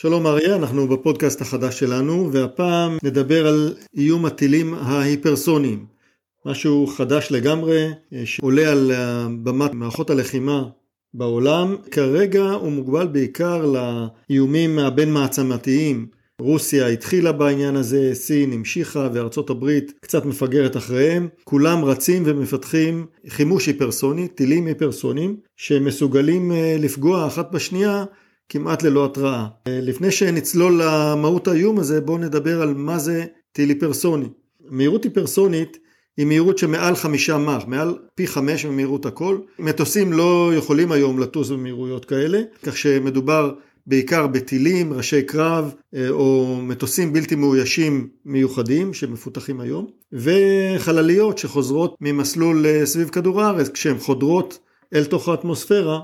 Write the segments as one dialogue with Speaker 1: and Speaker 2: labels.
Speaker 1: שלום אריה, אנחנו בפודקאסט החדש שלנו, והפעם נדבר על איום הטילים ההיפרסוניים. משהו חדש לגמרי, שעולה על במת מערכות הלחימה בעולם. כרגע הוא מוגבל בעיקר לאיומים הבין מעצמתיים. רוסיה התחילה בעניין הזה, סין המשיכה וארצות הברית קצת מפגרת אחריהם. כולם רצים ומפתחים חימוש היפרסוני, טילים היפרסוניים, שמסוגלים אה, לפגוע אחת בשנייה כמעט ללא התראה. לפני שנצלול למהות האיום הזה בואו נדבר על מה זה טיל היפרסוני. מהירות היפרסונית היא מהירות שמעל חמישה מח, מעל פי חמש ממהירות הכל. מטוסים לא יכולים היום לטוס במהירויות כאלה, כך שמדובר בעיקר בטילים, ראשי קרב אה, או מטוסים בלתי מאוישים מיוחדים שמפותחים היום, וחלליות שחוזרות ממסלול אה, סביב כדור הארץ, כשהן חודרות אל תוך האטמוספירה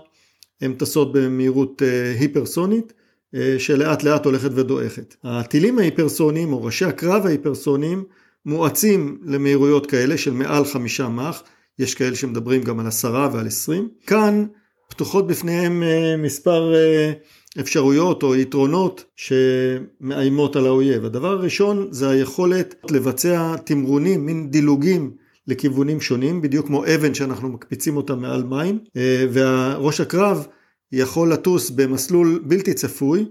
Speaker 1: הן טסות במהירות אה, היפרסונית אה, שלאט לאט הולכת ודועכת. הטילים ההיפרסוניים או ראשי הקרב ההיפרסוניים מואצים למהירויות כאלה של מעל חמישה מח, יש כאלה שמדברים גם על עשרה ועל עשרים. כאן פתוחות בפניהם אה, מספר אפשרויות או יתרונות שמאיימות על האויב. הדבר הראשון זה היכולת לבצע תמרונים, מין דילוגים לכיוונים שונים, בדיוק כמו אבן שאנחנו מקפיצים אותה מעל מים, אה, והראש הקרב יכול לטוס במסלול בלתי צפוי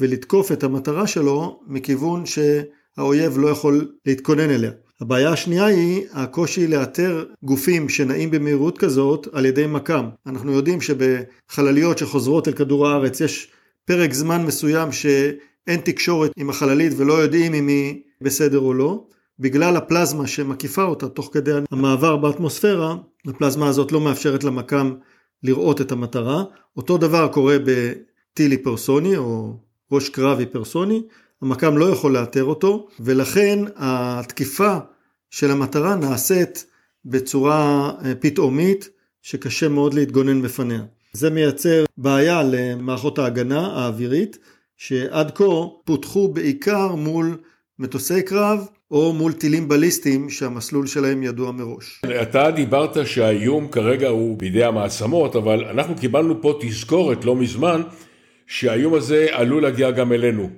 Speaker 1: ולתקוף את המטרה שלו מכיוון שהאויב לא יכול להתכונן אליה. הבעיה השנייה היא הקושי לאתר גופים שנעים במהירות כזאת על ידי מכ"ם. אנחנו יודעים שבחלליות שחוזרות אל כדור הארץ יש פרק זמן מסוים שאין תקשורת עם החללית ולא יודעים אם היא בסדר או לא. בגלל הפלזמה שמקיפה אותה תוך כדי המעבר באטמוספירה, הפלזמה הזאת לא מאפשרת למכ"ם לראות את המטרה. אותו דבר קורה בטיל היפרסוני או ראש קרב היפרסוני, המכ"ם לא יכול לאתר אותו, ולכן התקיפה של המטרה נעשית בצורה אה, פתאומית שקשה מאוד להתגונן בפניה. זה מייצר בעיה למערכות ההגנה האווירית, שעד כה פותחו בעיקר מול מטוסי קרב או מול טילים בליסטיים שהמסלול שלהם ידוע מראש.
Speaker 2: אתה דיברת שהאיום כרגע הוא בידי המעצמות, אבל אנחנו קיבלנו פה תזכורת לא מזמן שהאיום הזה עלול להגיע גם אלינו.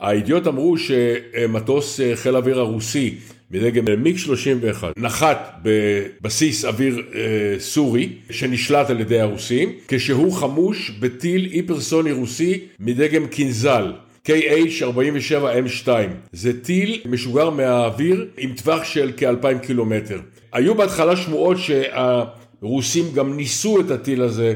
Speaker 2: הידיעות אמרו שמטוס חיל האוויר הרוסי בדגם מיג 31 נחת בבסיס אוויר אה, סורי שנשלט על ידי הרוסים כשהוא חמוש בטיל היפרסוני רוסי מדגם קינזל KH-47M2. זה טיל משוגר מהאוויר עם טווח של כאלפיים קילומטר. היו בהתחלה שמועות שהרוסים גם ניסו את הטיל הזה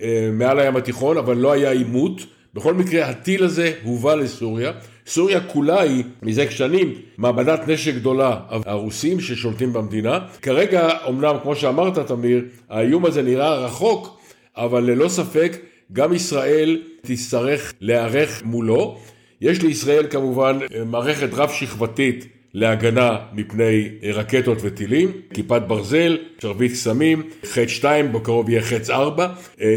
Speaker 2: אה, מעל הים התיכון, אבל לא היה עימות. בכל מקרה, הטיל הזה הובא לסוריה. סוריה כולה היא מזה שנים מעבדת נשק גדולה הרוסים ששולטים במדינה. כרגע, אמנם, כמו שאמרת, תמיר, האיום הזה נראה רחוק, אבל ללא ספק גם ישראל תצטרך להיערך מולו. יש לישראל כמובן מערכת רב שכבתית להגנה מפני רקטות וטילים, כיפת ברזל, שרביט קסמים, חץ 2, בקרוב יהיה חץ 4.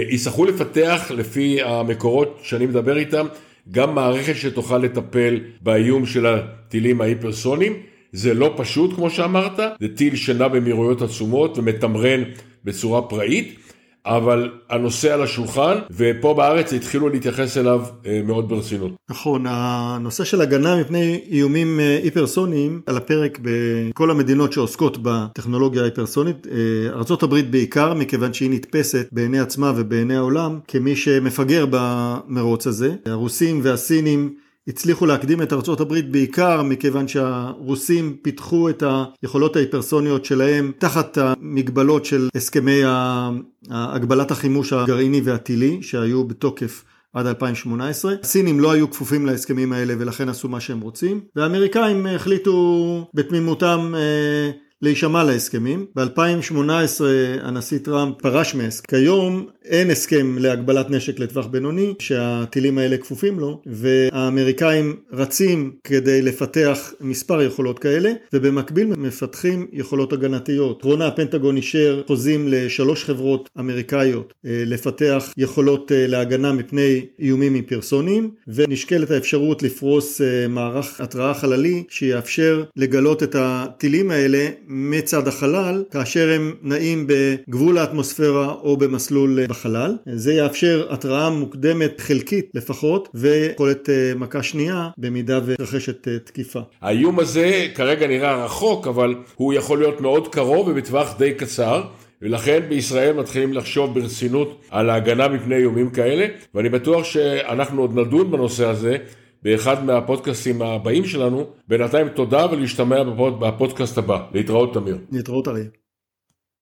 Speaker 2: יצטרכו לפתח לפי המקורות שאני מדבר איתם גם מערכת שתוכל לטפל באיום של הטילים ההיפרסוניים. זה לא פשוט כמו שאמרת, זה טיל שנע במהירויות עצומות ומתמרן בצורה פראית. אבל הנושא על השולחן, ופה בארץ התחילו להתייחס אליו אה, מאוד ברצינות.
Speaker 1: נכון, הנושא של הגנה מפני איומים אה, היפרסוניים על הפרק בכל המדינות שעוסקות בטכנולוגיה ההיפרסונית, אה, ארה"ב בעיקר, מכיוון שהיא נתפסת בעיני עצמה ובעיני העולם כמי שמפגר במרוץ הזה. הרוסים והסינים הצליחו להקדים את ארצות הברית בעיקר מכיוון שהרוסים פיתחו את היכולות ההיפרסוניות שלהם תחת המגבלות של הסכמי הגבלת החימוש הגרעיני והטילי שהיו בתוקף עד 2018. הסינים לא היו כפופים להסכמים האלה ולכן עשו מה שהם רוצים והאמריקאים החליטו בתמימותם אה, להישמע להסכמים. ב-2018 הנשיא טראמפ פרש מהסכם. כיום אין הסכם להגבלת נשק לטווח בינוני שהטילים האלה כפופים לו והאמריקאים רצים כדי לפתח מספר יכולות כאלה ובמקביל מפתחים יכולות הגנתיות. לאחרונה הפנטגון אישר חוזים לשלוש חברות אמריקאיות אה, לפתח יכולות אה, להגנה מפני איומים מפרסונים ונשקלת האפשרות לפרוס אה, מערך התראה חללי שיאפשר לגלות את הטילים האלה מצד החלל כאשר הם נעים בגבול האטמוספירה או במסלול בחלל. זה יאפשר התראה מוקדמת חלקית לפחות ויכולת מכה שנייה במידה ותרחשת תקיפה.
Speaker 2: האיום הזה כרגע נראה רחוק אבל הוא יכול להיות מאוד קרוב ובטווח די קצר. ולכן בישראל מתחילים לחשוב ברצינות על ההגנה מפני איומים כאלה, ואני בטוח שאנחנו עוד נדון בנושא הזה באחד מהפודקאסטים הבאים שלנו. בינתיים תודה ולהשתמע בפוד, בפודקאסט הבא. להתראות תמיר.
Speaker 1: להתראות אריה.